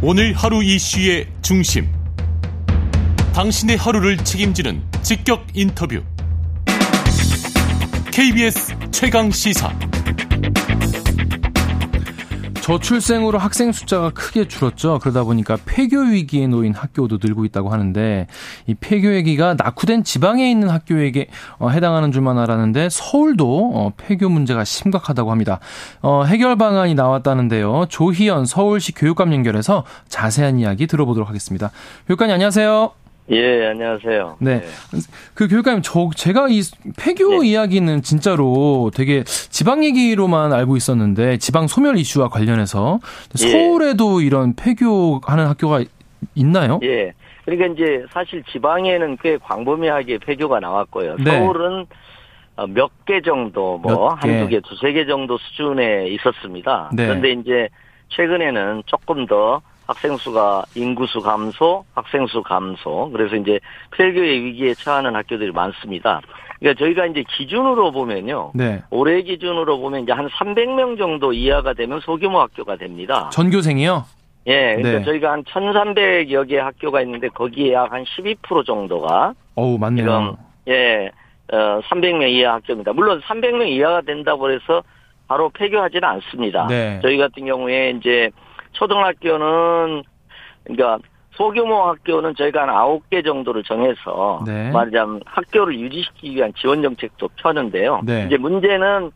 오늘 하루 이슈의 중심. 당신의 하루를 책임지는 직격 인터뷰. KBS 최강 시사. 저출생으로 학생 숫자가 크게 줄었죠. 그러다 보니까 폐교 위기에 놓인 학교도 늘고 있다고 하는데 이 폐교 얘기가 낙후된 지방에 있는 학교에게 어, 해당하는 줄만 알았는데 서울도 어, 폐교 문제가 심각하다고 합니다. 어, 해결 방안이 나왔다는데요. 조희연 서울시 교육감 연결해서 자세한 이야기 들어보도록 하겠습니다. 교육관님 안녕하세요. 예, 안녕하세요. 네. 그 교육감님, 저, 제가 이 폐교 네. 이야기는 진짜로 되게 지방 얘기로만 알고 있었는데, 지방 소멸 이슈와 관련해서 예. 서울에도 이런 폐교하는 학교가 있나요? 예. 그러니까 이제 사실 지방에는 꽤 광범위하게 폐교가 나왔고요. 네. 서울은 어, 몇개 정도, 뭐, 한두 개, 두세 개 정도 수준에 있었습니다. 네. 그런데 이제 최근에는 조금 더 학생 수가 인구 수 감소, 학생 수 감소. 그래서 이제 폐교의 위기에 처하는 학교들이 많습니다. 그러니까 저희가 이제 기준으로 보면요. 네. 올해 기준으로 보면 이제 한 300명 정도 이하가 되면 소규모 학교가 됩니다. 전교생이요? 예. 그러니까 네. 저희가 한 1,300여 개 학교가 있는데 거기에 약 한 12% 정도가 어우, 맞네요. 지금 예. 어, 300명 이하 학교입니다. 물론 300명 이하가 된다고 해서 바로 폐교하지는 않습니다. 네. 저희 같은 경우에 이제 초등학교는 그러니까 소규모 학교는 저희가 한 아홉 개 정도를 정해서 네. 말하자면 학교를 유지시키기 위한 지원 정책도 펴는데요. 네. 이제 문제는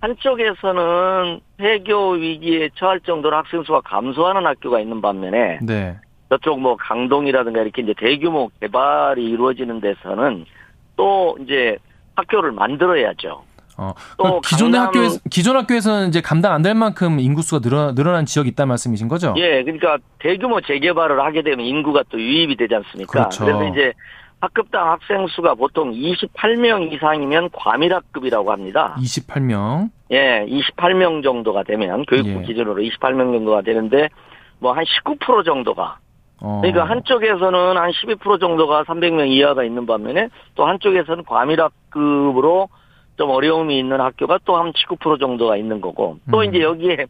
한쪽에서는 폐교 위기에 처할 정도로 학생 수가 감소하는 학교가 있는 반면에 네. 저쪽 뭐 강동이라든가 이렇게 이제 대규모 개발이 이루어지는 데서는 또 이제 학교를 만들어야죠. 어, 또 기존의 학교에 기존 학교에서는 이제 감당 안 될 만큼 인구수가 늘어, 늘어난 지역이 있다는 말씀이신 거죠? 예, 그러니까 대규모 재개발을 하게 되면 인구가 또 유입이 되지 않습니까? 그렇죠. 그래서 이제 학급당 학생 수가 보통 28명 이상이면 과밀학급이라고 합니다. 28명? 예, 28명 정도가 되면 교육부 예. 기준으로 28명 정도가 되는데 뭐 한 19% 정도가 어. 그러니까 한쪽에서는 한 12% 정도가 300명 이하가 있는 반면에 또 한쪽에서는 과밀학급으로 좀 어려움이 있는 학교가 또 한 19% 정도가 있는 거고 또 음. 이제 여기에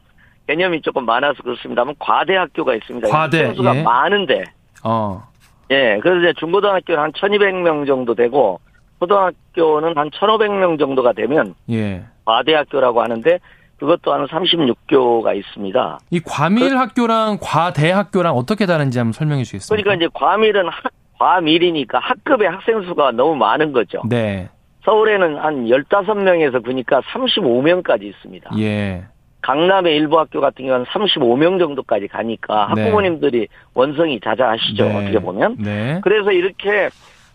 개념이 조금 많아서 그렇습니다만 과대 학교가 있습니다. 과대 수가 예. 많은데. 어. 예, 그래서 이제 중고등학교는 한 1,200명 정도 되고 초등학교는 한 1,500명 정도가 되면 예. 과대 학교라고 하는데 그것도 한 36교가 있습니다. 이 과밀 그, 학교랑 과대 학교랑 어떻게 다른지 한번 설명해 주시겠습니까? 그러니까 이제 과밀은 학, 과밀이니까 학급의 학생 수가 너무 많은 거죠. 네. 서울에는 한 15명에서 보니까 35명까지 있습니다. 예. 강남의 일부 학교 같은 경우는 35명 정도까지 가니까 네. 학부모님들이 원성이 자자하시죠. 네. 어떻게 보면. 네. 그래서 이렇게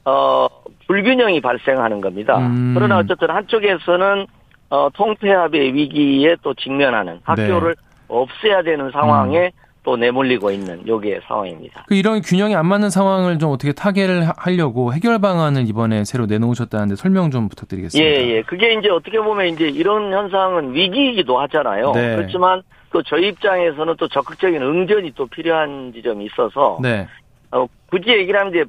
어 불균형이 발생하는 겁니다. 음. 그러나 어쨌든 한쪽에서는 어 통폐합의 위기에 또 직면하는 학교를 네. 없애야 되는 상황에 음. 또 내몰리고 있는 요게 상황입니다. 그 이런 균형이 안 맞는 상황을 좀 어떻게 타개를 하려고 해결 방안을 이번에 새로 내놓으셨다는데 설명 좀 부탁드리겠습니다. 예, 예. 그게 이제 어떻게 보면 이제 이런 현상은 위기이기도 하잖아요. 네. 그렇지만 또 저희 입장에서는 또 적극적인 응전이 또 필요한 지점이 있어서 네. 어, 굳이 얘기를 하면 이제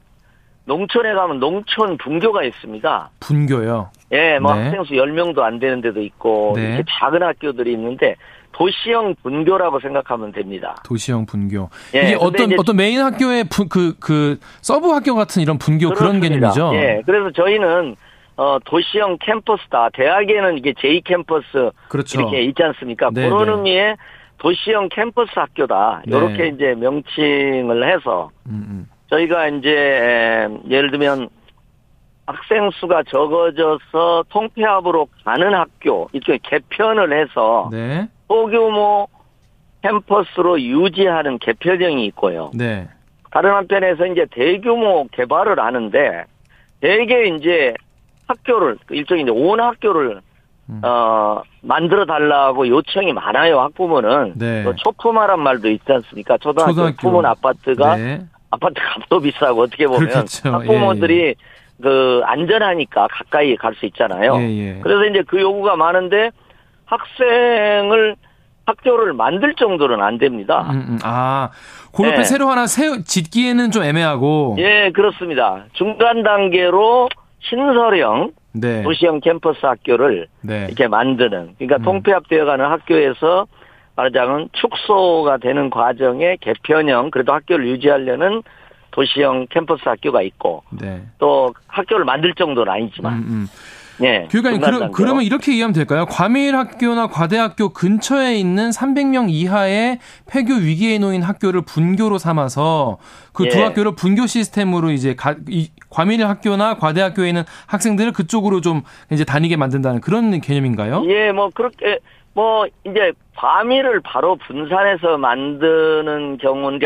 농촌에 가면 농촌 분교가 있습니다. 분교요? 예, 뭐 네. 학생 수 10명도 안 되는 데도 있고 네. 이렇게 작은 학교들이 있는데 도시형 분교라고 생각하면 됩니다. 도시형 분교. 예, 이게 어떤 어떤 메인 학교의 그그 그 sub 학교 같은 이런 분교 그렇습니다. 그런 개념이죠. 예. 그래서 저희는 어 도시형 캠퍼스다. 대학에는 이게 제2 캠퍼스 그렇죠. 이렇게 있지 않습니까? 네, 그런 네. 의미의 도시형 캠퍼스 학교다. 이렇게 네. 이제 명칭을 해서 음, 음. 저희가 이제 예를 들면 학생 수가 적어져서 통폐합으로 가는 학교 이렇게 개편을 해서 네. 소규모 캠퍼스로 유지하는 개편형이 있고요. 네. 다른 한편에서 이제 대규모 개발을 하는데 대개 이제 학교를 일종의 이제 온 학교를 음. 어 만들어 달라고 요청이 많아요 학부모는 네. 뭐 초품화란 말도 있지 않습니까 초등학교, 초등학교. 품은 아파트가 네. 아파트 값도 비싸고 어떻게 보면 그렇죠. 학부모들이 예, 예. 그 안전하니까 가까이 갈 수 있잖아요. 예, 예. 그래서 이제 그 요구가 많은데 학생을 학교를 만들 정도는 안 됩니다. 음, 음. 아, 그 옆에 네. 새로 하나 세, 짓기에는 좀 애매하고. 예, 그렇습니다. 중간 단계로 신설형 네. 도시형 캠퍼스 학교를 네. 이렇게 만드는 그러니까 음. 통폐합되어가는 학교에서 말하자면 축소가 되는 과정에 개편형 그래도 학교를 유지하려는 도시형 캠퍼스 학교가 있고 네. 또 학교를 만들 정도는 아니지만 음, 음. 네, 교육관님 그러, 그러면 이렇게 이해하면 될까요? 과밀 학교나 과대학교 근처에 있는 300명 이하의 폐교 위기에 놓인 학교를 분교로 삼아서 그두 예. 학교를 분교 시스템으로 이제 가, 이, 과밀 학교나 과대학교에 있는 학생들을 그쪽으로 좀 이제 다니게 만든다는 그런 개념인가요? 예, 뭐 그렇게 뭐 이제 과밀을 바로 분산해서 만드는 경우는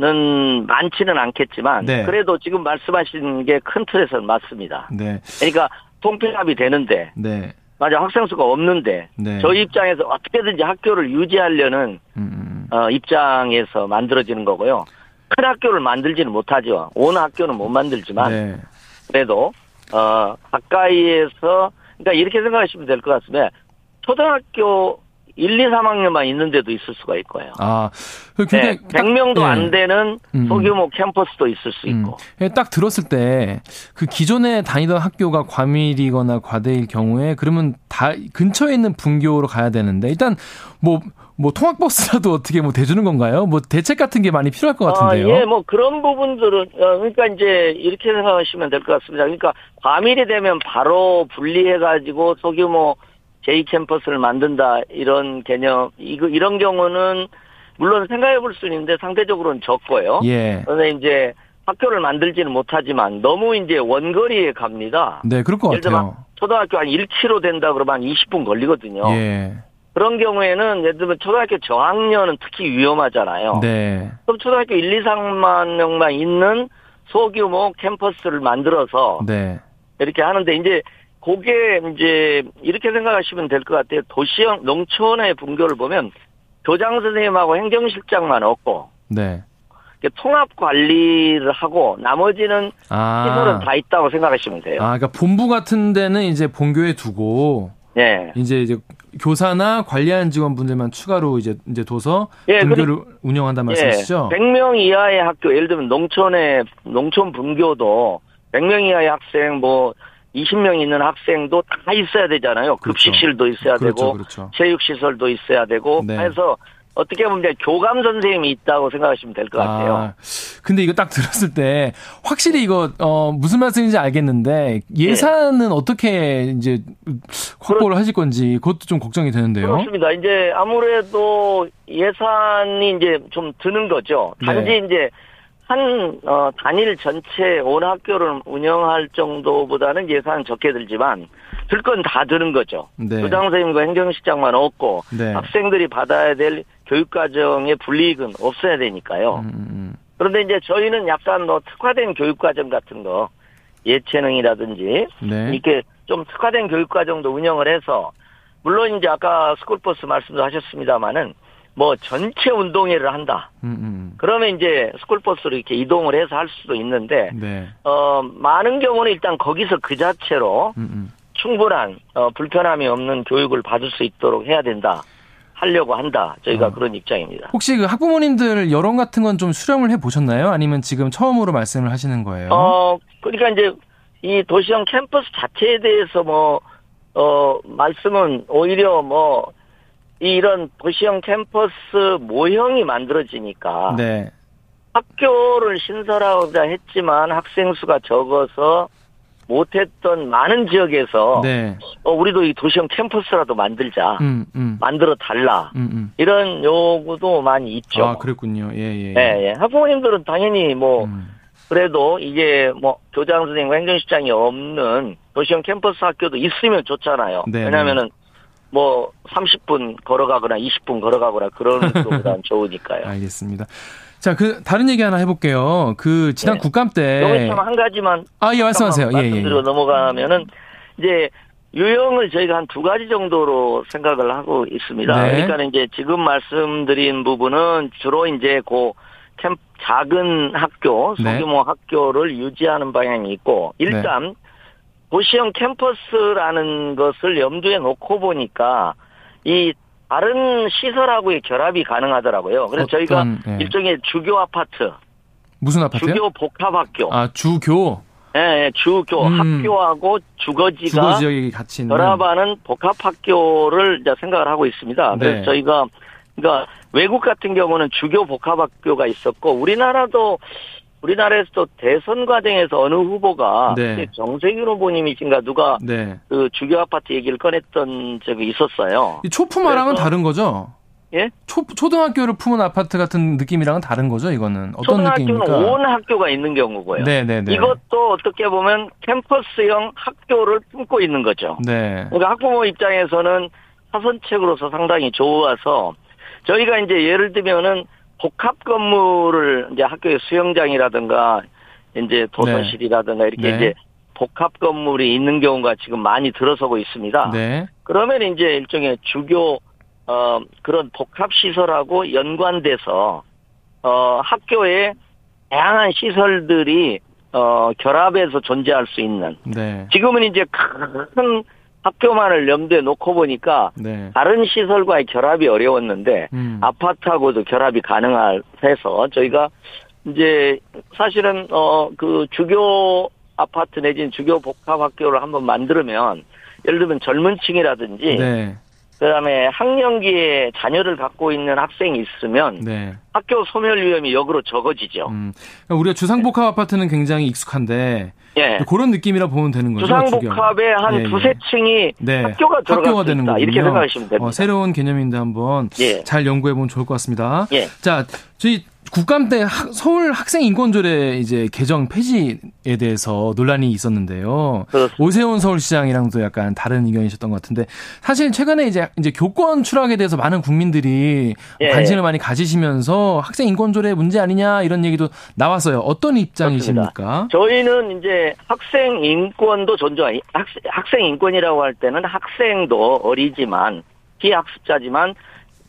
는 많지는 않겠지만 네. 그래도 지금 말씀하신 게 큰 틀에서는 맞습니다. 네. 그러니까 통폐합이 되는데 네. 맞아 학생 수가 없는데 네. 저희 입장에서 어떻게든지 학교를 유지하려는 음. 음. 어, 입장에서 만들어지는 거고요. 큰 학교를 만들지는 못하죠. 온 학교는 못 만들지만 네. 그래도 어 가까이에서 그러니까 이렇게 생각하시면 될 것 같습니다. 초등학교 1, 2, 3학년만 있는 데도 있을 수가 있고요. 아, 네, 100명도 네. 안 되는 음, 음. 소규모 캠퍼스도 있을 수 있고. 음. 딱 들었을 때 그 기존에 다니던 학교가 과밀이거나 과대일 경우에 그러면 다 근처에 있는 분교로 가야 되는데 일단 뭐뭐 뭐 통학버스라도 어떻게 뭐 대주는 건가요? 뭐 대책 같은 게 많이 필요할 것 같은데요. 아, 예, 뭐 그런 부분들은 어, 그러니까 이제 이렇게 생각하시면 될 것 같습니다. 그러니까 과밀이 되면 바로 분리해 가지고 소규모 제2 캠퍼스를 만든다 이런 개념 이거 이런 경우는 물론 생각해 볼수 있는데 상대적으로는 적고요. 예. 그런데 이제 학교를 만들지는 못하지만 너무 이제 원거리에 갑니다. 네, 그럴 것 같아요. 초등학교 한 1km 된다 그러면 한 20분 걸리거든요. 예. 그런 경우에는 예를 들면 초등학교 저학년은 특히 위험하잖아요. 네. 그럼 초등학교 1, 2, 3만 명만 있는 소규모 캠퍼스를 만들어서 네. 이렇게 하는데 이제 그게 이제 이렇게 생각하시면 될 것 같아요. 도시형 농촌의 분교를 보면 교장 선생님하고 행정실장만 없고 네. 통합 관리를 하고 나머지는 아. 시설은 다 있다고 생각하시면 돼요. 아, 그러니까 본부 같은 데는 이제 본교에 두고 네. 이제 이제 교사나 관리하는 직원분들만 추가로 이제 이제 둬서 예, 분교를 운영한다는 예, 말씀이시죠? 100명 이하의 학교 예를 들면 농촌의 농촌 분교도 100명 이하의 학생 뭐 20명 있는 학생도 다 있어야 되잖아요. 그렇죠. 급식실도 있어야 그렇죠, 되고 그렇죠. 체육시설도 있어야 되고 네. 해서 어떻게 보면 교감 선생님이 있다고 생각하시면 될 것 같아요. 아, 근데 이거 딱 들었을 때 확실히 이거 어 무슨 말씀인지 알겠는데 예산은 네. 어떻게 이제 확보를 하실 건지 그것도 좀 걱정이 되는데요. 그렇습니다. 이제 아무래도 예산이 이제 좀 드는 거죠. 단지 네. 이제 한 어, 단일 전체 온 학교를 운영할 정도보다는 예산 적게 들지만 들 건 다 드는 거죠. 네. 교장 선생님과 행정실장만 없고 네. 학생들이 받아야 될 교육 과정의 불이익은 없어야 되니까요. 음, 음, 음. 그런데 이제 저희는 약간 뭐 특화된 교육 과정 같은 거 예체능이라든지 네. 이렇게 좀 특화된 교육 과정도 운영을 해서 물론 이제 아까 스쿨버스 말씀도 하셨습니다마는 뭐 전체 운동회를 한다. 음, 음. 그러면 이제 스쿨버스로 이렇게 이동을 해서 할 수도 있는데 네. 어 많은 경우는 일단 거기서 그 자체로 음, 음, 충분한 어 불편함이 없는 교육을 받을 수 있도록 해야 된다. 하려고 한다. 저희가 어. 그런 입장입니다. 혹시 그 학부모님들 여론 같은 건 좀 수렴을 해 보셨나요? 아니면 지금 처음으로 말씀을 하시는 거예요? 어 그러니까 이제 이 도시형 캠퍼스 자체에 대해서 뭐 어, 말씀은 오히려 뭐 이런 도시형 캠퍼스 모형이 만들어지니까 네. 학교를 신설하고자 했지만 학생 수가 적어서 못했던 많은 지역에서 네. 어, 우리도 이 도시형 캠퍼스라도 만들자, 음, 음. 만들어 달라 음, 음. 이런 요구도 많이 있죠. 아 그랬군요. 예 예. 예, 예. 학부모님들은 당연히 뭐 음. 그래도 이게 뭐 교장 선생님 행정실장이 없는 도시형 캠퍼스 학교도 있으면 좋잖아요. 네, 네. 왜냐하면은 뭐 30분 걸어가거나 20분 걸어가거나 그런 것보다는 좋으니까요. 알겠습니다. 자, 그 다른 얘기 하나 해볼게요. 그 지난 네. 국감 때 여기 한 가지만 아, 예, 말씀하세요. 예, 예. 예. 넘어가면은 이제 유형을 저희가 한 두 가지 정도로 생각을 하고 있습니다. 네. 그러니까 이제 지금 말씀드린 부분은 주로 이제 고 캠, 작은 학교, 네. 소규모 네. 학교를 유지하는 방향이 있고 일단 네. 도시형 캠퍼스라는 것을 염두에 놓고 보니까 이 다른 시설하고의 결합이 가능하더라고요. 그래서 어떤, 저희가 네. 일종의 주교 아파트. 무슨 아파트요? 주교 복합학교. 아, 주교? 예, 네, 주교 음. 학교하고 주거지가 주거 지역이 같이 있는 결합하는 복합학교를 이제 생각을 하고 있습니다. 그래서 네. 저희가 그러니까 외국 같은 경우는 주교 복합학교가 있었고 우리나라도 우리나라에서도 대선 과정에서 어느 후보가 네. 정세균 후보님이신가 누가 네. 그 주교 아파트 얘기를 꺼냈던 적이 있었어요. 초품화랑은 다른 거죠? 예? 초, 초등학교를 품은 아파트 같은 느낌이랑은 다른 거죠, 이거는? 어떤 느낌입니까? 초등학교는 온 학교가 있는 경우고요. 네네네. 네, 네. 이것도 어떻게 보면 캠퍼스형 학교를 품고 있는 거죠. 네. 그러니까 학부모 입장에서는 사선책으로서 상당히 좋아서 저희가 이제 예를 들면은 복합 건물을 이제 학교의 수영장이라든가 이제 도서실이라든가 이렇게 네. 이제 복합 건물이 있는 경우가 지금 많이 들어서고 있습니다. 네. 그러면 이제 일종의 주교 어, 그런 복합 시설하고 연관돼서 어, 학교에 다양한 시설들이 어, 결합해서 존재할 수 있는. 네. 지금은 이제 큰 학교만을 염두에 놓고 보니까 네. 다른 시설과의 결합이 어려웠는데 음. 아파트하고도 결합이 가능해서 저희가 이제 사실은 어 그 주교 아파트 내지는 주교 복합 학교를 한번 만들면 예를 들면 젊은 층이라든지 네. 그다음에 학령기에 자녀를 갖고 있는 학생이 있으면 네. 학교 소멸 위험이 역으로 적어지죠. 음, 그러니까 우리가 주상복합 아파트는 굉장히 익숙한데 예. 그런 느낌이라 보면 되는 거죠. 주상복합에 한 예, 예. 두세 층이 네. 학교가 학교가 되는 거 이렇게 생각하시면 됩니다. 어, 새로운 개념인데 한번 예. 잘 연구해 보면 좋을 것 같습니다. 예. 자, 저희 국감 때 서울 학생 인권조례 이제 개정 폐지에 대해서 논란이 있었는데요. 그렇습니다. 오세훈 서울시장이랑도 약간 다른 의견이셨던 것 같은데 사실 최근에 이제 이제 교권 추락에 대해서 많은 국민들이 예. 관심을 많이 가지시면서 학생 인권조례 문제 아니냐 이런 얘기도 나왔어요. 어떤 입장이십니까? 그렇습니다. 저희는 이제 학생 인권도 존중하 학생, 학생 인권이라고 할 때는 학생도 어리지만 비학습자지만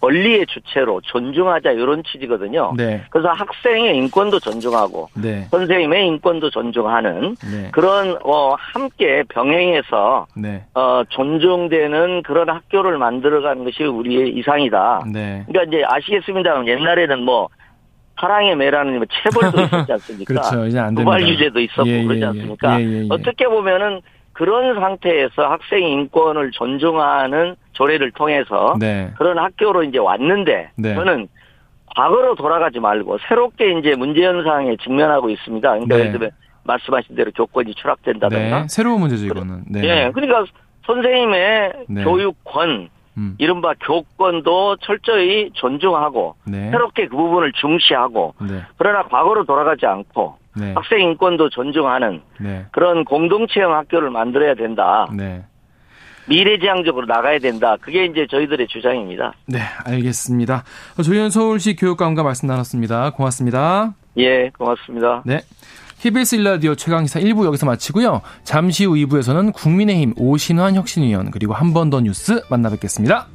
권리의 주체로 존중하자 이런 취지거든요. 네. 그래서 학생의 인권도 존중하고 네. 선생님의 인권도 존중하는 네. 그런 어 함께 병행해서 네. 어 존중되는 그런 학교를 만들어가는 것이 우리의 이상이다. 네. 그러니까 이제 아시겠습니다. 옛날에는 뭐 사랑의 매라는 뭐 체벌도 있었지 않습니까? 그렇죠. 이제 안 됩니다. 유죄도 있었고 예, 예, 그러지 예. 않습니까? 예, 예, 예, 어떻게 보면은 그런 상태에서 학생 인권을 존중하는 조례를 통해서 네. 그런 학교로 이제 왔는데 네. 저는 과거로 돌아가지 말고 새롭게 이제 문제 현상에 직면하고 있습니다. 그러니까 네. 예를 들면 말씀하신 대로 교권이 추락된다든가 네. 새로운 문제죠 이거는. 네. 네. 그러니까 선생님의 네. 교육권 음. 이른바 교권도 철저히 존중하고 네. 새롭게 그 부분을 중시하고 네. 그러나 과거로 돌아가지 않고 네. 학생 인권도 존중하는 네. 그런 공동체형 학교를 만들어야 된다. 네. 미래지향적으로 나가야 된다. 그게 이제 저희들의 주장입니다. 네, 알겠습니다. 조현 서울시 교육감과 말씀 나눴습니다. 고맙습니다. 예, 고맙습니다. 네. KBS 일라디오 최강시사 1부 여기서 마치고요. 잠시 후 2부에서는 국민의힘 오신환 혁신위원 그리고 한 번 더 뉴스 만나 뵙겠습니다.